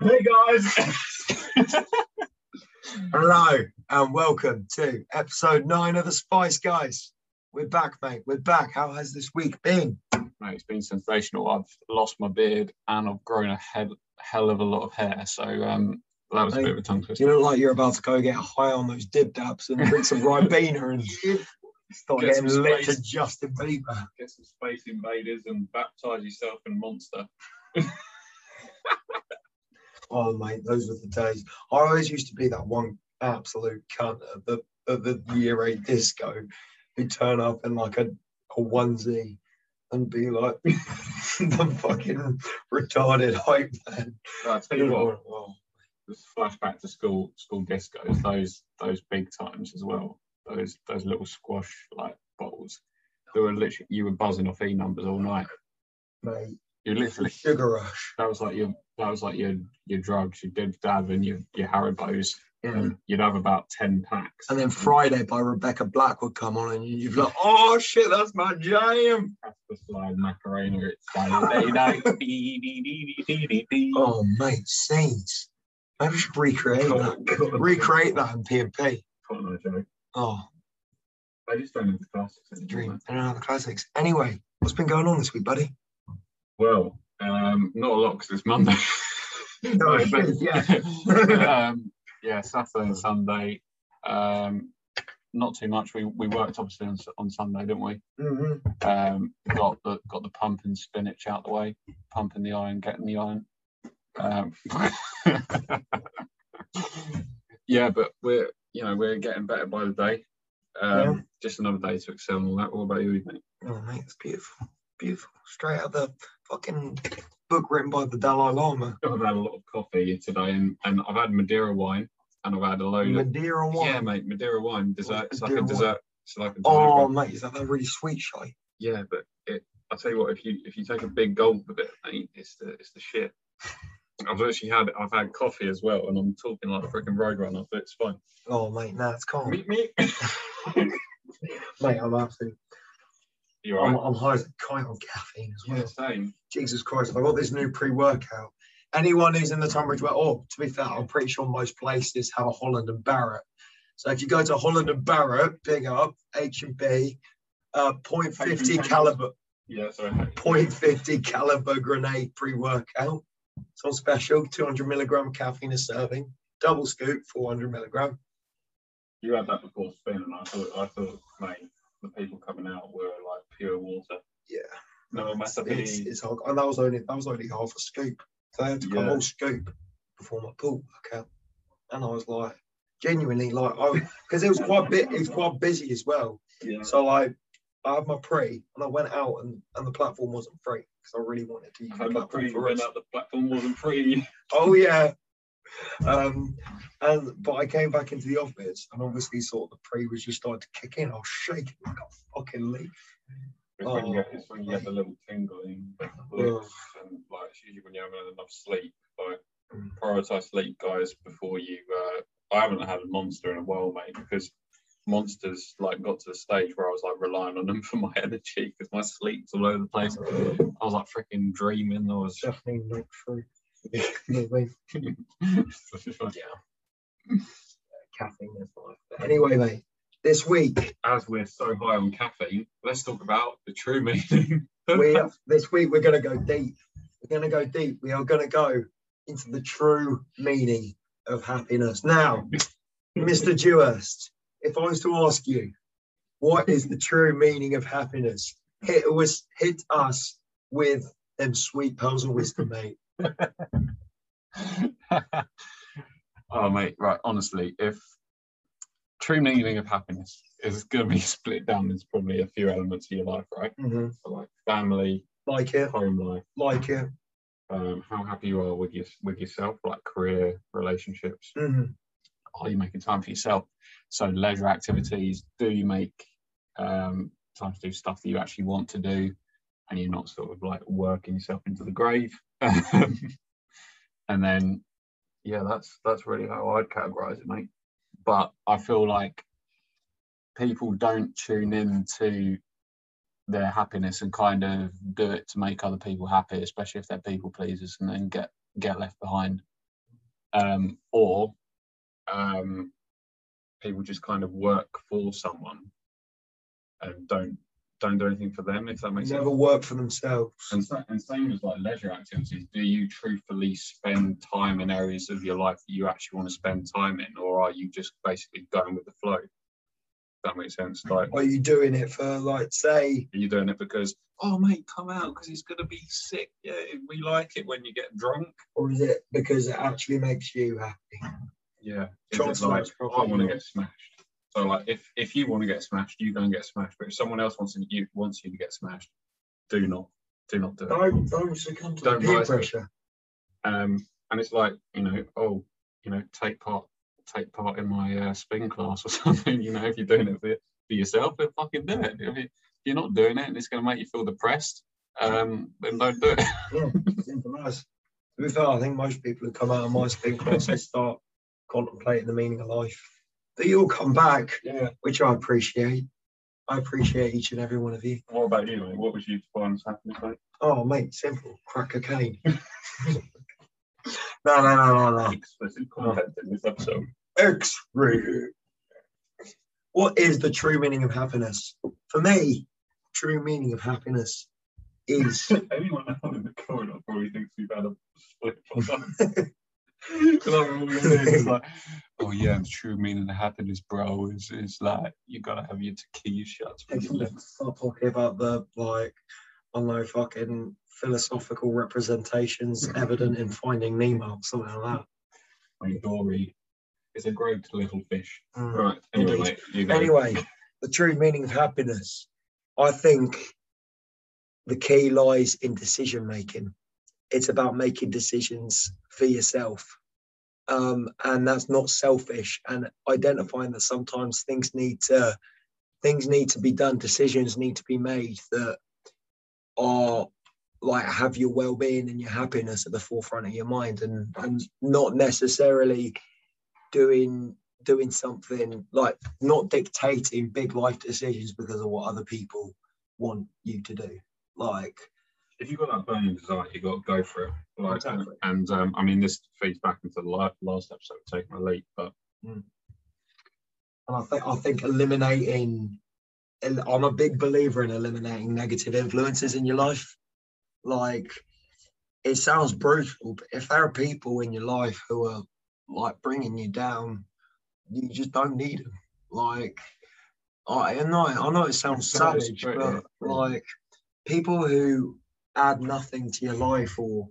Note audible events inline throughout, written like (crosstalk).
Hey guys. Hello and welcome to episode nine of the Spice Guys. We're back, mate. We're back. How has this week been? Mate, it's been sensational. I've lost my beard and I've grown a head, hell of a lot of hair. So um, that was a bit of a tongue twister. You look like you're about to go get high on those dib dabs and drink some Ribena and start Get getting lit to Justin Bieber. Get some space invaders and baptize yourself in monster. Oh, mate, those were the days. I always used to be that one absolute cunt at the, at the year eight disco who'd turn up in like a, a onesie and be like (laughs) the fucking retarded hype man. I'll tell you what, Oh, this flashback to school school discos, those those big times as well. Those those little squash like bottles. They were literally you were buzzing off E numbers all night. mate, You literally sugar rush. that was like your that was like your your drugs, your dib dab and your your Haribos. Mm-hmm. And you'd have about ten packs. And then Friday by Rebecca Black would come on and you'd be like, oh shit, that's my jam. That's the slide Macarena. It's Saturday night. Oh, mate, scenes. Maybe we should recreate oh, that. God, Recreate that in. Cotton Oh, They just don't have the classics anymore. dream. I don't know the classics. Anyway, what's been going on this week, buddy? Well, um, not a lot because it's Monday. (laughs) No, (laughs) but- yeah. (laughs) um, yeah, Saturday and Sunday. Um, not too much. We, we worked obviously on, on Sunday, didn't we? Mm-hmm. Um, got the got the pump and spinach out the way, pumping the iron, getting the iron. Um, yeah, but we're you know we're getting better by the day. Um, Yeah. Just another day to excel and all that. What about you, mate? Oh, mate, it's beautiful. Beautiful. Straight out of the fucking book written by the Dalai Lama. I've had a lot of coffee today, and, and I've had Madeira wine, and I've had a load of Madeira wine. yeah, mate, Madeira wine dessert. It's like a Madeira wine? dessert. It's like a dessert. Oh, one. mate, is that that really sweet shite? Yeah, but it, I'll tell you what, if you if you take a big gulp of it, mate, it's the it's the shit. I've actually had I've had coffee as well, and I'm talking like a freaking roadrunner, but it's fine. Oh, mate, nah, it's calm. Meet me. (laughs) Mate, I'm absolutely. You're I'm, right. I'm high as a kite on caffeine as well. Yeah, same. Jesus Christ, I got this new pre-workout. Anyone who's in the Tunbridge well, oh, to be fair, I'm pretty sure most places have a Holland and Barrett. So if you go to Holland and Barrett, big up H and B, uh, 0.50 caliber, Yeah, sorry. 0.50 caliber grenade pre-workout. It's on special, 200 milligram caffeine a serving, double scoop, 400 milligram. You had that before spin, and I thought I thought, mate, the people coming out were like pure water. Yeah, No it's, matter it's, it's hard. and that was only that was only half a scoop. So I had to go Yeah. whole scoop before my pool workout, and I was like, genuinely like, I because it was quite bit, it was quite busy as well. Yeah. So I, I had my pre, and I went out, and and the platform wasn't free because I really wanted to use I the had my platform pre for when us. out the platform wasn't free. Oh yeah. Um, and but I came back into the office, and obviously, sort of the pre was just starting to kick in. I was shaking like a fucking leaf. It's when you get Oh, it's when you get the little tingling lips and like it's usually when you haven't had enough sleep. Like prioritize sleep, guys, before you. Uh, I haven't had a monster in a while, mate, because monsters like got to the stage where I was like relying on them (laughs) for my energy because my sleep's all over the place. I was like freaking dreaming. I was. Definitely not true. Anyway, caffeine is life. But anyway, mate, this week As we're so high on caffeine, let's talk about the true meaning. (laughs) we this week we're gonna go deep. We're gonna go deep. We are gonna go into the true meaning of happiness. Now, Mr. Dewhurst, if I was to ask you, what is the true meaning of happiness? Hit us, hit us with them sweet pearls of wisdom, mate. (laughs) oh mate, right. Honestly, if true meaning of happiness is going to be (laughs) split down into probably a few elements of your life, right? Mhm. So like family, Like it, home life, like it. um, how happy you are with your with yourself, like career, relationships. Mhm. Are you making time for yourself? So leisure activities. Do you make um, time to do stuff that you actually want to do, and you're not sort of like working yourself into the grave? (laughs) and then, yeah, that's that's really how I'd categorize it, mate. But I feel like people don't tune in to their happiness and kind of do it to make other people happy, especially if they're people pleasers, and then get get left behind um, or um, people just kind of work for someone and don't don't do anything for them. If that makes Never sense. Never work for themselves. And, and same as like leisure activities, do you truthfully spend time in areas of your life that you actually want to spend time in, or are you just basically going with the flow? If that makes sense. Like, Are you doing it for like say are you doing it because, oh mate, come out because it's gonna be sick. Yeah, we like it when you get drunk. or is it because it actually makes you happy? Yeah. Is Try and it like oh, I want to get smashed? So like, if if you want to get smashed, you go and get smashed. But if someone else wants to, you wants you to get smashed, do not do not do it. Don't don't succumb to Don't the peer it. pressure. um, and it's like you know, oh, you know, take part, take part in my uh, spin class or (laughs) something. You know, if you're doing it for, for yourself, then fucking do it. If you- if you're not doing it and it's going to make you feel depressed, um, then don't do it. (laughs) Yeah, simple as. To be fair, I think most people who come out of my spin class they start contemplating the meaning of life. They all come back, Yeah. which I appreciate. I appreciate each and every one of you. What about you, mate? What was you define as happiness, mate? Oh, mate, simple. Crack cocaine. (laughs) no, no, no, no, no. Explicit content in this episode. X-ray. What is the true meaning of happiness? For me, true meaning of happiness is (laughs) Anyone out in the corner probably thinks we've had a split (laughs) or I'm all gonna do is like, (laughs) oh yeah, the true meaning of happiness, bro, is is like you gotta have your tequila shots when you live. talking about the like I don't know fucking philosophical representations evident in Finding Nemo, something like that. Like Dory is a great little fish. Mm. Right. Anyway, you go. Anyway, the true meaning of happiness, I think the key lies in decision making. It's about making decisions for yourself. Um, and that's not selfish and identifying that sometimes things need to things need to be done, decisions need to be made that are like have your well-being and your happiness at the forefront of your mind and, and not necessarily doing doing something like not dictating big life decisions because of what other people want you to do. Like, if you've got that burning desire, you've got to go for it. Like, Exactly. and um, I mean, this feeds back into the last episode, taking a leap, but and I think I think eliminating. I'm a big believer in eliminating negative influences in your life. Like, it sounds brutal, but if there are people in your life who are like bringing you down, you just don't need them. Like, I know I know it sounds savage, but like people who add nothing to your life or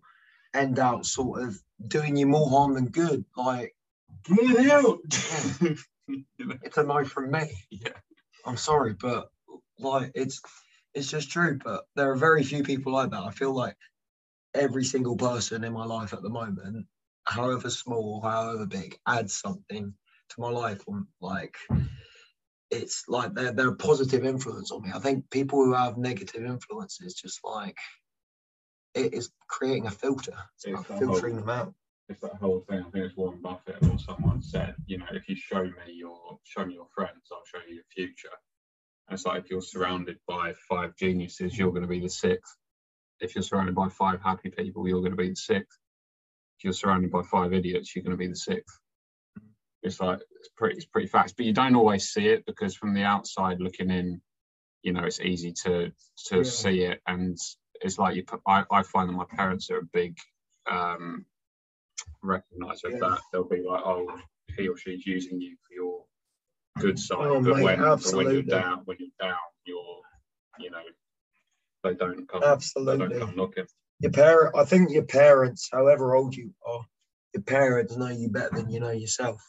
end up sort of doing you more harm than good, like get (laughs) out. It's a no from me. yeah. I'm sorry, but like it's it's just true. But there are very few people like that. I feel like every single person in my life at the moment, however small, however big, adds something to my life. I'm like it's like they're they're a positive influence on me. I think people who have negative influences just like it is creating a filter. It's It's about that filtering whole- them out. it's that whole thing. I think it's Warren Buffett or someone said, you know, if you show me your show me your friends, I'll show you your future. And it's like if you're surrounded by five geniuses, you're going to be the sixth. If you're surrounded by five happy people, you're going to be the sixth. If you're surrounded by five idiots, you're going to be the sixth. It's like it's pretty it's pretty fast, but you don't always see it because from the outside looking in, you know, it's easy to to Yeah. see it, and it's like you. put- I I find that my parents are a big um, recognizer of that. They'll be like, oh, he or she's using you for your good side, Oh, but mate, when, but when you're down, when you're down, you're, you know, they don't come, they Absolutely. don't come knocking. your parent i think your parents however old you are your parents know you better than you know yourself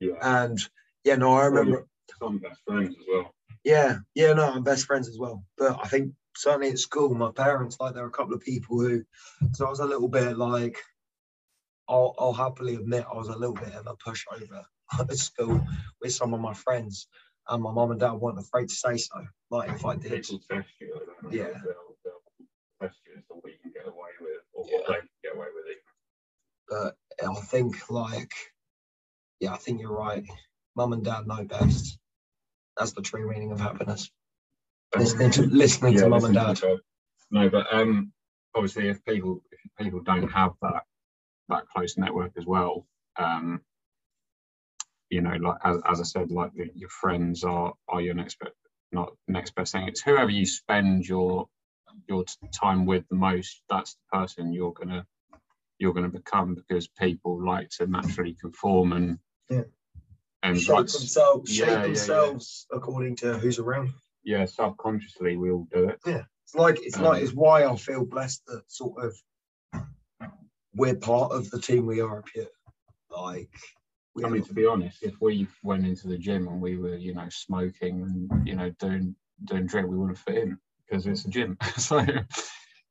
Yeah, and yeah no i remember some best friends as well. yeah yeah no i'm best friends as well but i think certainly at school my parents like there were a couple of people who so i was a little bit like i'll, I'll happily admit i was a little bit of a pushover (laughs) at school with some of my friends and my mum and dad weren't afraid to say so like if i did People test you, they Yeah. They'll, they'll test you as to what you can get away with or Yeah. what they can get away with. Even. but I think like yeah, I think you're right. Mum and dad know best. That's the true meaning of happiness. Listening to listening to mum and dad. No, but um, obviously, if people if people don't have that that close network as well, Um, you know, like as, as I said, like the, your friends are are your next best, not next best thing. It's whoever you spend your your time with the most. That's the person you're gonna you're gonna become because people like to naturally conform and Yeah. and shape themselves, yeah, shape yeah, yeah. themselves according to who's around. Yeah, subconsciously we all do it. Yeah, it's like it's Um, like it's why I feel blessed that sort of we're part of the team we are up here. Like I mean, to be honest, if we went into the gym and we were, you know, smoking and you know doing doing drink, we wouldn't fit in because it's a gym. (laughs) so,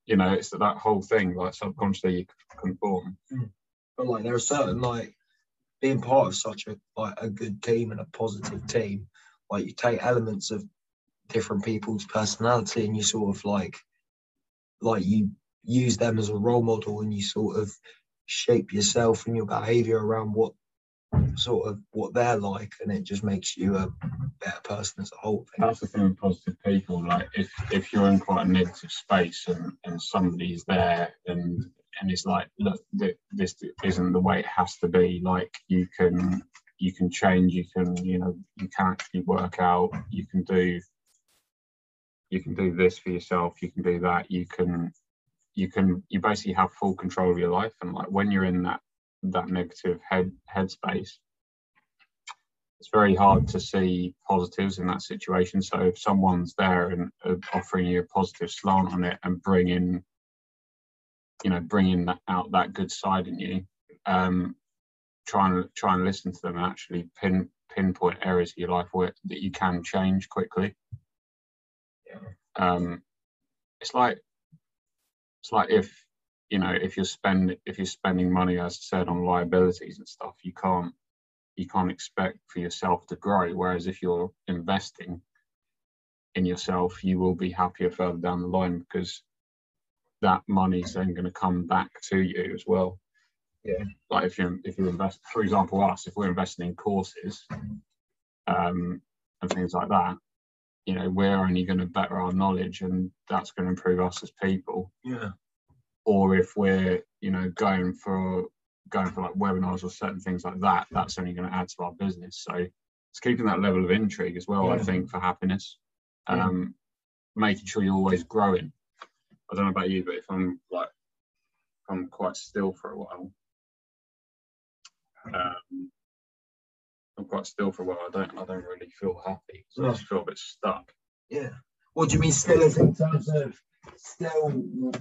you know, it's that whole thing. Like subconsciously, you conform. but like there are certain like being part of such a like a good team and a positive team, like you take elements of different people's personality and you sort of like like you use them as a role model and you sort of shape yourself and your behavior around what sort of what they're like and it just makes you a better person as a whole I think. That's the thing with positive people. Like if if you're in quite a negative space and and somebody's there and and it's like, look, th- this isn't the way it has to be. Like you can you can change. You can you know you can actually work out. You can do you can do this for yourself. You can do that. You can you can you basically have full control of your life. And like when you're in that that negative head headspace, it's very hard to see positives in that situation. So if someone's there and uh, offering you a positive slant on it and bringing, you know, bringing that out that good side in you, um, try and try and listen to them and actually pin pinpoint areas of your life where that you can change quickly. Um, it's like it's like if you know if you're spend if you're spending money as I said on liabilities and stuff, you can't you can't expect for yourself to grow. Whereas if you're investing in yourself, you will be happier further down the line because that money's then going to come back to you as well. Yeah. Like if you if you invest, for example, us, if we're investing in courses, um, and things like that, you know, we're only going to better our knowledge, and that's going to improve us as people. Yeah. or if we're you know going for going for like webinars or certain things like that that's only going to add to our business. So it's keeping that level of intrigue as well i think for happiness. Yeah. um making sure you're always growing. I don't know about you but if i'm like if i'm quite still for a while um i'm quite still for a while i don't i don't really feel happy so i just feel a bit stuck Yeah. What do you mean still as in terms of still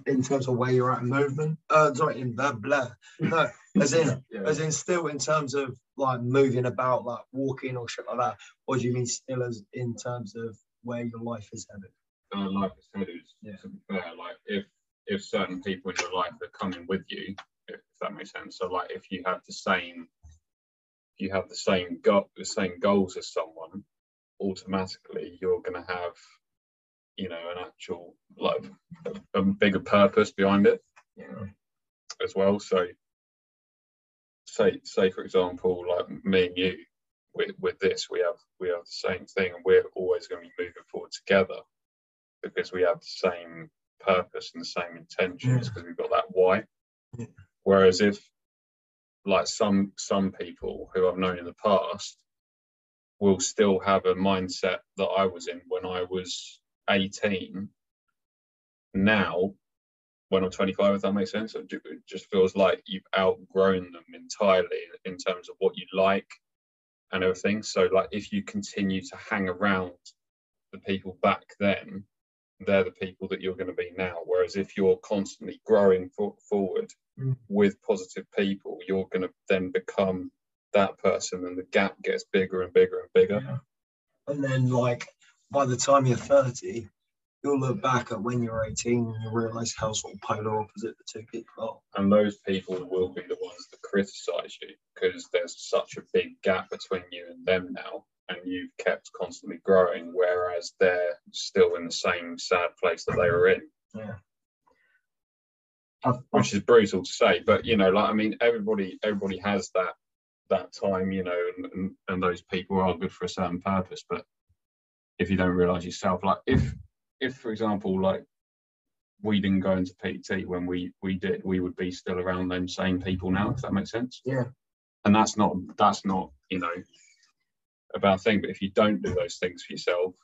in terms of where you're at in movement? Uh sorry, in blah blah. No, (laughs) as in yeah as in still in terms of like moving about, like walking or shit like that. Or do you mean still as in terms of where your life is headed? uh, like I said, is Yeah. to be fair, like if if certain people in your life are coming with you, if, if that makes sense. So like if you have the same, you have the same goal, the same goals as someone, automatically you're going to have, you know, an actual like a, a bigger purpose behind it Yeah. as well. So say say for example, like me and you, with with this, we have we have the same thing, and we're always going to be moving forward together because we have the same purpose and the same intentions because we've got that why. Yeah. Whereas if like some some people who I've known in the past will still have a mindset that I was in when I was 18 now when I'm 25 if that makes sense it just feels like you've outgrown them entirely in terms of what you like and everything. So like if you continue to hang around the people back then they're the people that you're going to be now whereas if you're constantly growing for, forward Mm. with positive people you're going to then become that person and the gap gets bigger and bigger and bigger And then like by the time you're 30, you'll look back at when you're 18 and you realise how sort of polar opposite the two people are. and those people will be the ones that criticize you because there's such a big gap between you and them now and you've kept constantly growing whereas they're still in the same sad place that they were in Yeah. which is brutal to say but you know like i mean everybody everybody has that that time you know and, and, and those people are good for a certain purpose but if you don't realize yourself like if if for example like we didn't go into pt when we we did we would be still around them same people now if that makes sense Yeah. and that's not that's not you know a bad thing. But if you don't do those things for yourself,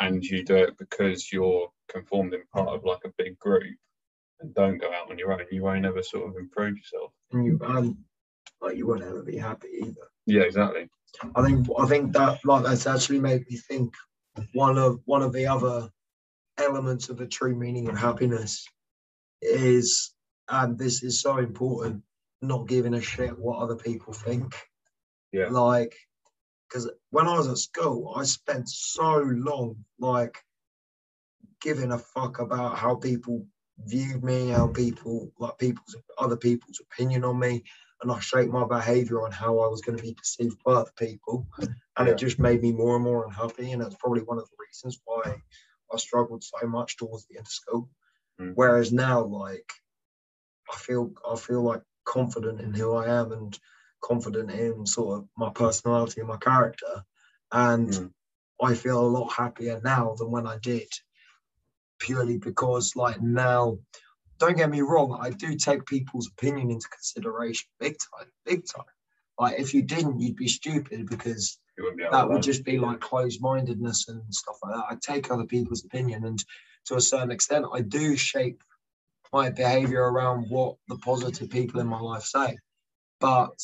and you do it because you're conformed in part of like a big group, and don't go out on your own, you won't ever sort of improve yourself. And you um, like you won't ever be happy either. Yeah, exactly. I think I think that like that's actually made me think one of one of the other elements of the true meaning of happiness is and this is so important not giving a shit what other people think Yeah. like because when i was at school i spent so long like giving a fuck about how people viewed me how people like people's other people's opinion on me and i shaped my behavior on how i was going to be perceived by other people and Yeah. it just made me more and more unhappy and that's probably one of the reasons why i struggled so much towards the end of school Mm. whereas now like i feel i feel like confident in who i am and confident in sort of my personality and my character and Mm. i feel a lot happier now than when i did purely because like now don't get me wrong i do take people's opinion into consideration big time big time like if you didn't you'd be stupid because be that would just be like closed-mindedness and stuff like that. I take other people's opinion, and to a certain extent, I do shape my behavior around what the positive people in my life say. But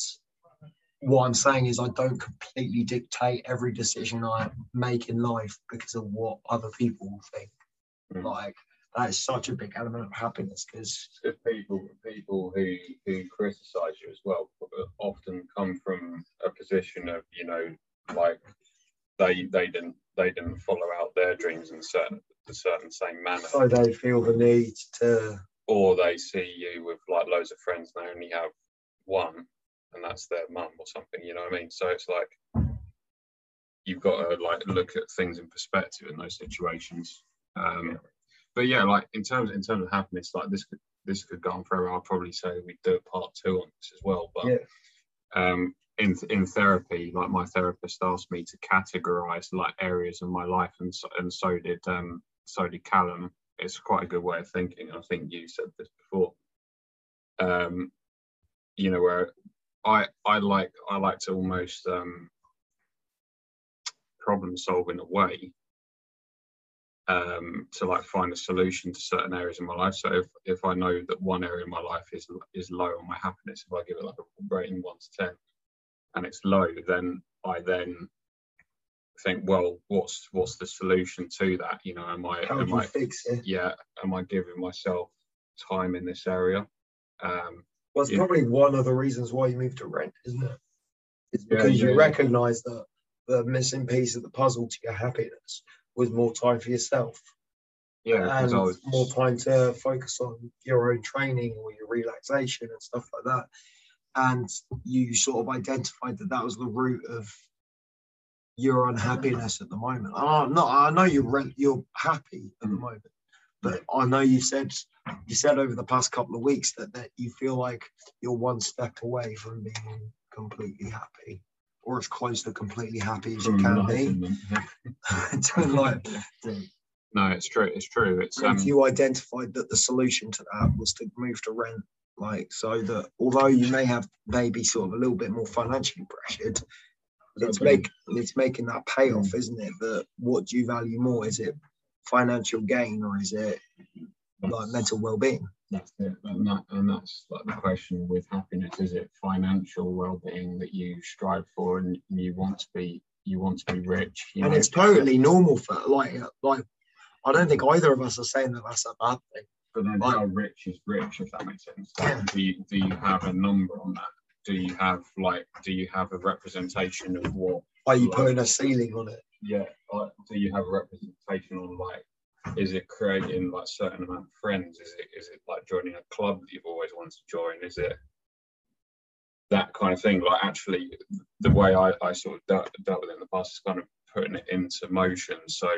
what I'm saying is, I don't completely dictate every decision I make in life because of what other people will think. Mm. Like that is such a big element of happiness because people people who who criticize you as well often come from a position of you know like they they didn't they didn't follow out their dreams in certain the certain same manner so they feel the need to or they see you with like loads of friends and they only have one and that's their mum or something you know what i mean so it's like you've got to like look at things in perspective in those situations um but yeah like in terms in terms of happiness like this could this could go on forever i'll probably say we do a part two on this as well but Yeah. um in in therapy like my therapist asked me to categorize like areas of my life and so, and so did um so did callum it's quite a good way of thinking. I think you said this before. Um, you know, where I I like I like to almost um, problem solve in a way um, to like find a solution to certain areas in my life. So if, if I know that one area in my life is is low on my happiness, if I give it like a rating one to ten, and it's low, then I then think, well, what's what's the solution to that? You know, am I how am I fix it. yeah, am I giving myself time in this area? Um, Well, it's Yeah. probably one of the reasons why you moved to rent, isn't it? It's because yeah, you recognise that the missing piece of the puzzle to your happiness was more time for yourself yeah, and was more time to focus on your own training or your relaxation and stuff like that. And you sort of identified that that was the root of your unhappiness at the moment. I'm not. I know you're re- you're happy at the Mm. moment, but I know you said you said over the past couple of weeks that that you feel like you're one step away from being completely happy, or as close to completely happy as you can be. (laughs) Like. No, it's true. It's true. It's um, if you identified that the solution to that was to move to rent, like so that although you may have maybe sort of a little bit more financially pressured, it's make it's making that payoff, isn't it? That what do you value more? Is it financial gain or is it like mental well-being? That's it, and that and that's like the question with happiness: is it financial well-being that you strive for, and you want to be you want to be rich? You And know? it's totally normal for like like I don't think either of us are saying that that's a bad thing. But then like- how rich is rich, if that makes sense? Yeah. Do you do you have a number on that? Do you have like do you have a representation of what Are you putting a ceiling on it? Yeah, like, do you have a representation on like, is it creating like certain amount of friends? Is it is it like joining a club that you've always wanted to join? Is it that kind of thing? Like actually, the way I, I sort of dealt, dealt with it in the past is kind of putting it into motion. So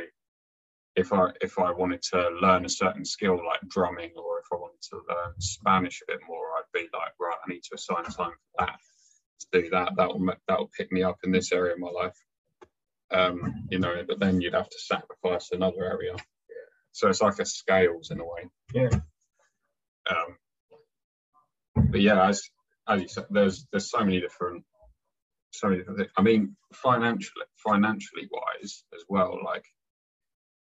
if I if I wanted to learn a certain skill like drumming, or if I wanted to learn Spanish a bit more, I'd be like, right, I need to assign time for that to do that. That will that will pick me up in this area of my life um, you know, but then you'd have to sacrifice another area. So it's like a scales in a way. Yeah. Um, but yeah, as as you said, there's there's so many different so many different things. I mean, financially financially wise as well, like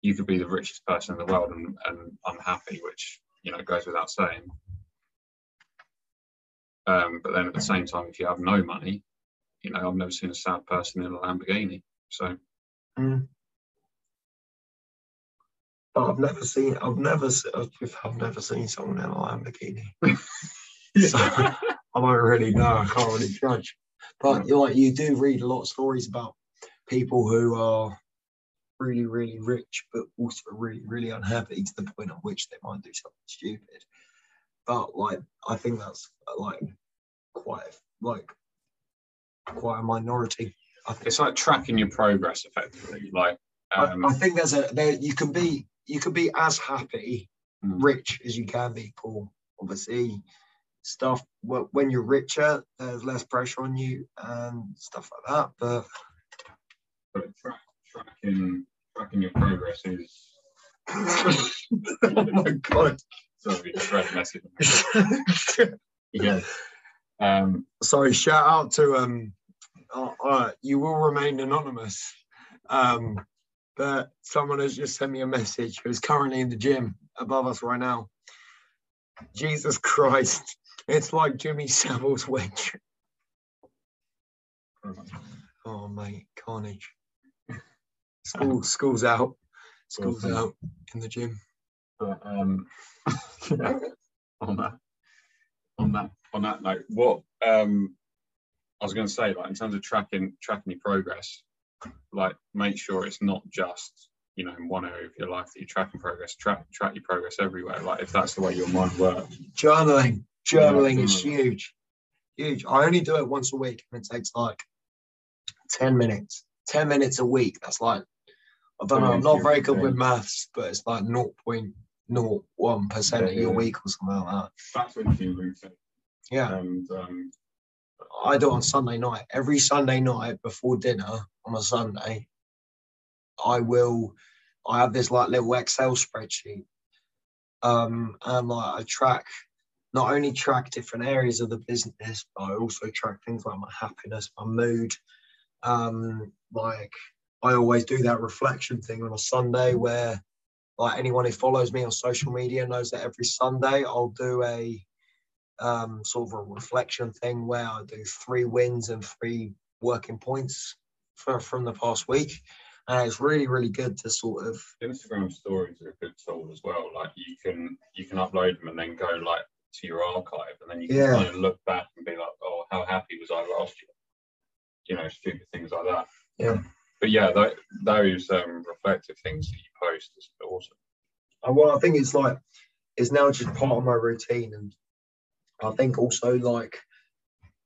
you could be the richest person in the world and, and unhappy, which you know goes without saying. Um, but then at the same time, if you have no money, you know, I've never seen a sad person in a Lamborghini. So Mm. But I've never seen, I've never, I've never seen someone in a Lamborghini. (laughs) So I don't really know. I can't really judge. But you like you do read a lot of stories about people who are really, really rich, but also really, really unhappy to the point at which they might do something stupid. But like, I think that's like quite like quite a minority. I it's like tracking your progress effectively. Like I- um, I, think there's a there you can be you can be as happy Mm. rich as you can be poor. Obviously, stuff when you're richer, there's less pressure on you and stuff like that. But but track, tracking tracking your progress is (laughs) oh my god! sorry, just read a message. (laughs) Yeah. Um, Sorry, shout out to um, uh, uh, you will remain anonymous. Um, but someone has just sent me a message who's currently in the gym above us right now. Jesus Christ, (laughs) it's like Jimmy Savile's wedge. Oh mate, carnage. School, school's out. School's Awesome. out in the gym. but um, (laughs) yeah, on that on that on that note, what um, I was going to say, like in terms of tracking tracking your progress, like make sure it's not just you know in one area of your life that you're tracking progress. Track track your progress everywhere. Like if that's the way your mind works. Journaling, journaling is huge, huge. I only do it once a week, and it takes like ten minutes. Ten minutes a week. That's like I don't know. I'm not very good with maths, but it's like 0.01 percent of your week or something like that. That's when you routine. Yeah. And um, I do it on Sunday night. Every Sunday night before dinner on a Sunday, I will. I have this like little Excel spreadsheet, um, and like I track, not only track different areas of the business, but I also track things like my happiness, my mood. Um, like I always do that reflection thing on a Sunday where, like anyone who follows me on social media knows that every Sunday I'll do a um, sort of a reflection thing where I do three wins and three working points for, from the past week. And it's really, really good to sort of, Instagram stories are a good tool as well. Like you can you can upload them and then go like to your archive, and then you can Yeah. kind of look back and be like, oh, how happy was I last year? You know, stupid things like that. Yeah. But yeah, tho- those um, reflective things that you post is awesome. well, I think it's like, it's now just part of my routine. And I think also like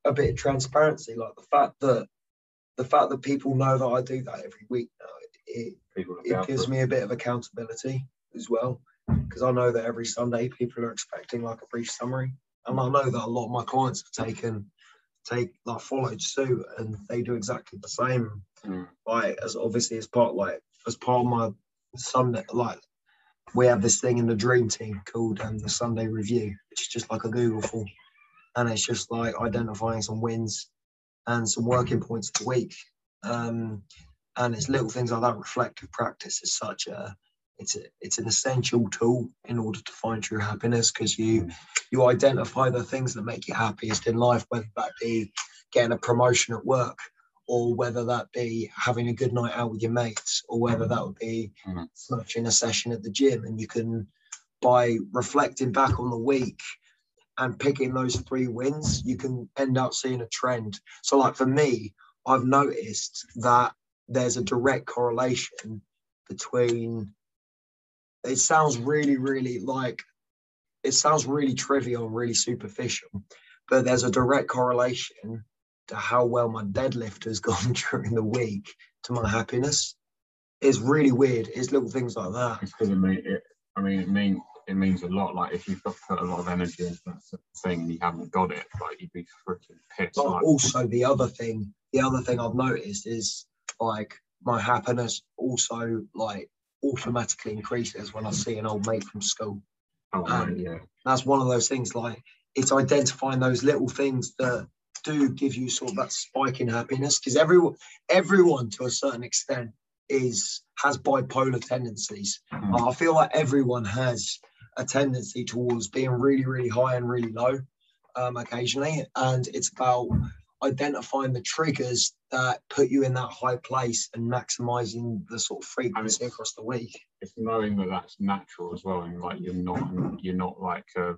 a bit of transparency, like the fact that, the fact that people know that I do that every week now, it, it gives me a bit of accountability as well because I know that every Sunday people are expecting like a brief summary, and I know that a lot of my clients have taken take like followed suit, and they do exactly the same. Mm. Like as obviously as part like as part of my Sunday like we have this thing in the dream team called um, the Sunday Review, which is just like a Google form, and it's just like identifying some wins and some working points of the week. Um, and it's little things like that. Reflective practice is such a it's a, it's an essential tool in order to find true happiness because you you identify the things that make you happiest in life, whether that be getting a promotion at work, or whether that be having a good night out with your mates, or whether that would be Mhm. smashing a session at the gym. And you can, by reflecting back on the week and picking those three wins, you can end up seeing a trend. So, like for me, I've noticed that there's a direct correlation between. It sounds really, really like it sounds really trivial and really superficial, but there's a direct correlation to how well my deadlift has (laughs) gone during the week to my happiness. It's really weird. It's little things like that. It's because it mean it. I mean, it mean it means a lot. Like if you've got to put a lot of energy into that sort of thing and you haven't got it, like you'd be freaking pissed. But Like, also the other thing, the other thing I've noticed is like my happiness also like automatically increases when I see an old mate from school. oh, um, mate, yeah. That's one of those things like it's identifying those little things that do give you sort of that spike in happiness because everyone everyone to a certain extent is has bipolar tendencies. Mm. I feel like everyone has a tendency towards being really, really high and really low um, occasionally. And it's about identifying the triggers that put you in that high place and maximizing the sort of frequency across the week. It's knowing that that's natural as well, and like you're not you're not like a,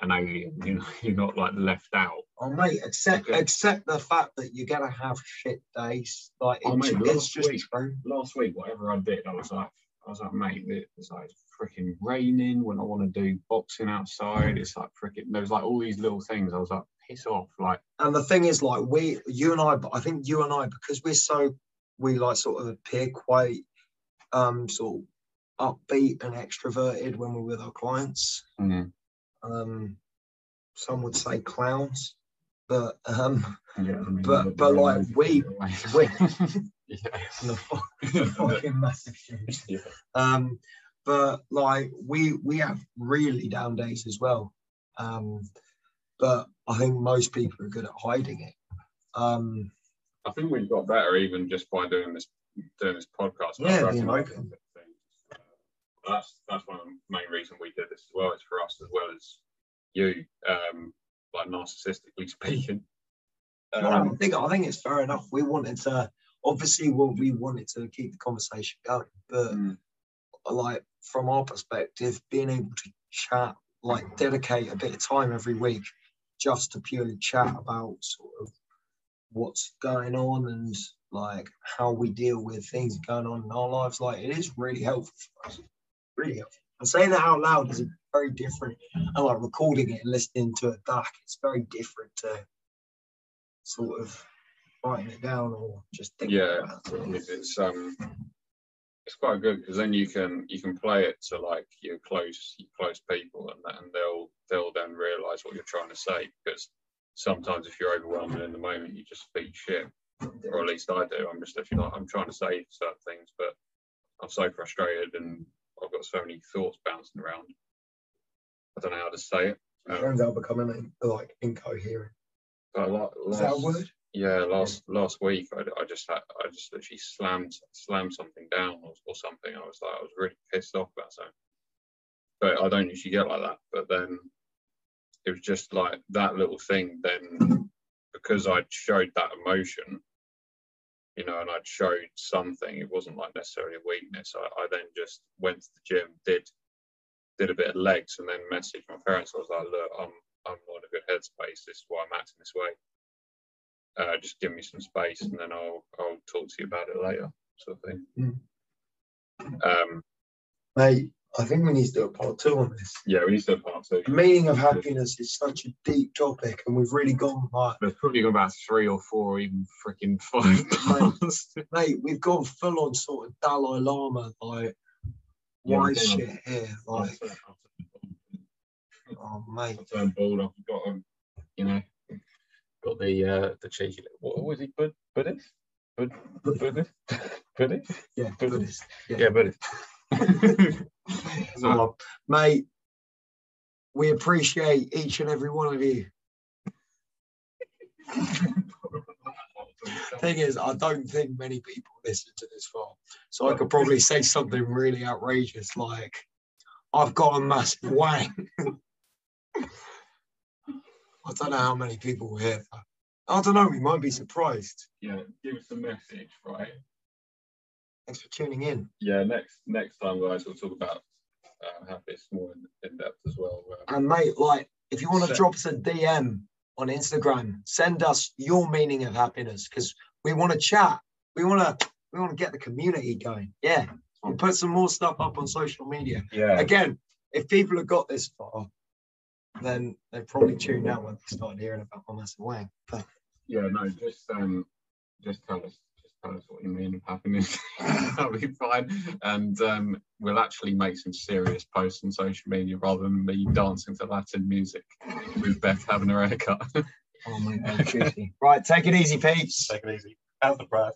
an alien. You know, you're not like left out. Oh mate, accept accept the fact that you're gonna have shit days. Like Oh, it's, mate, it's just week- true. Last week, whatever I did, I was like, I was like, mate, it's like freaking raining when I want to do boxing outside. It's like freaking. There was like all these little things. I was like, piss off. Like, And the thing is, like we, you and I, but I think you and I, because we're so, we like sort of appear quite, um, sort of upbeat and extroverted when we're with our clients. mm, Um, some would say clowns, but um, yeah, I mean, But- but, like, we- we- yeah. (laughs) (laughs) the fu- the fucking massive shoes. yeah. Um, but like we we have really down days as well. Um, but I think most people are good at hiding it. Um, I think we've got better even just by doing this doing this podcast. Yeah, being open. That's that's one of the main reasons we did this as well. It's for us as well as you, um, like narcissistically (laughs) speaking. Well, I Um, think I think it's fair enough. We wanted to obviously well, we wanted to keep the conversation going, but mm, like from our perspective, being able to chat, like dedicate a bit of time every week just to purely chat about sort of what's going on and like how we deal with things going on in our lives, like it is really helpful for us. Really helpful. And saying that out loud is very different. And like recording it and listening to it back, it's very different to sort of writing it down or just thinking Yeah, about it. it's, um it's quite good because then you can you can play it to like your close your close people and and they'll they'll then realize what you're trying to say because sometimes if you're overwhelmed in the moment you just speak shit or at least I do I'm just literally like I'm trying to say certain things but I'm so frustrated and I've got so many thoughts bouncing around I don't know how to say it um, Turns out becoming like incoherent. but like Is that a word? yeah, last last week I, I just had I just literally slammed slammed something down or, or something. I was like I was really pissed off about something. But I don't usually get like that. But then it was just like that little thing. Then because I'd showed that emotion, you know, and I'd showed something, it wasn't like necessarily a weakness. I, I then just went to the gym, did did a bit of legs, and then messaged my parents. I was like, look, I'm I'm not in a good headspace. This is why I'm acting this way uh, just give me some space and then I'll I'll talk to you about it later, sort of thing. Um, Mate, I think we need to do a part two on this. yeah, we need to do a part two. The meaning of happiness is such a deep topic, and we've really gone like, There's probably gone about three or four, or even freaking five parts. (laughs) mate, we've gone full on sort of Dalai Lama, like, Yeah, why shit here? Like, oh, mate. I turned bald. I've got um, you know, got the uh, the cheeky. What was he? Bud Buddhist? Bud Buddhist? (laughs) Buddhist? Yeah, Buddhist. Yeah. Yeah, Buddhist. (laughs) Oh, mate, we appreciate each and every one of you. (laughs) Thing is, I don't think many people listen to this far. So I could probably say something really outrageous like, I've got a massive wang. (laughs) I don't know how many people hear that. I don't know, we might be surprised. yeah, give us a message, right? Thanks for tuning in. Yeah, next next time, guys, we'll talk about uh, happiness more in, in depth as well. Uh, And mate, like, if you want to drop us a DM on Instagram, send us your meaning of happiness because we want to chat. We want to we want to get the community going. Yeah, we'll put some more stuff up on social media. yeah, Again, if people have got this far, then they probably tuned out when they started hearing about my massive wang. But yeah, no, just um, just tell us, tell us what you mean of happiness. (laughs) That'll be fine, and um, we'll actually make some serious posts on social media rather than me dancing to Latin music with Beth having her haircut. (laughs) oh my god, right, take it easy, peeps. Take it easy. How's the breath?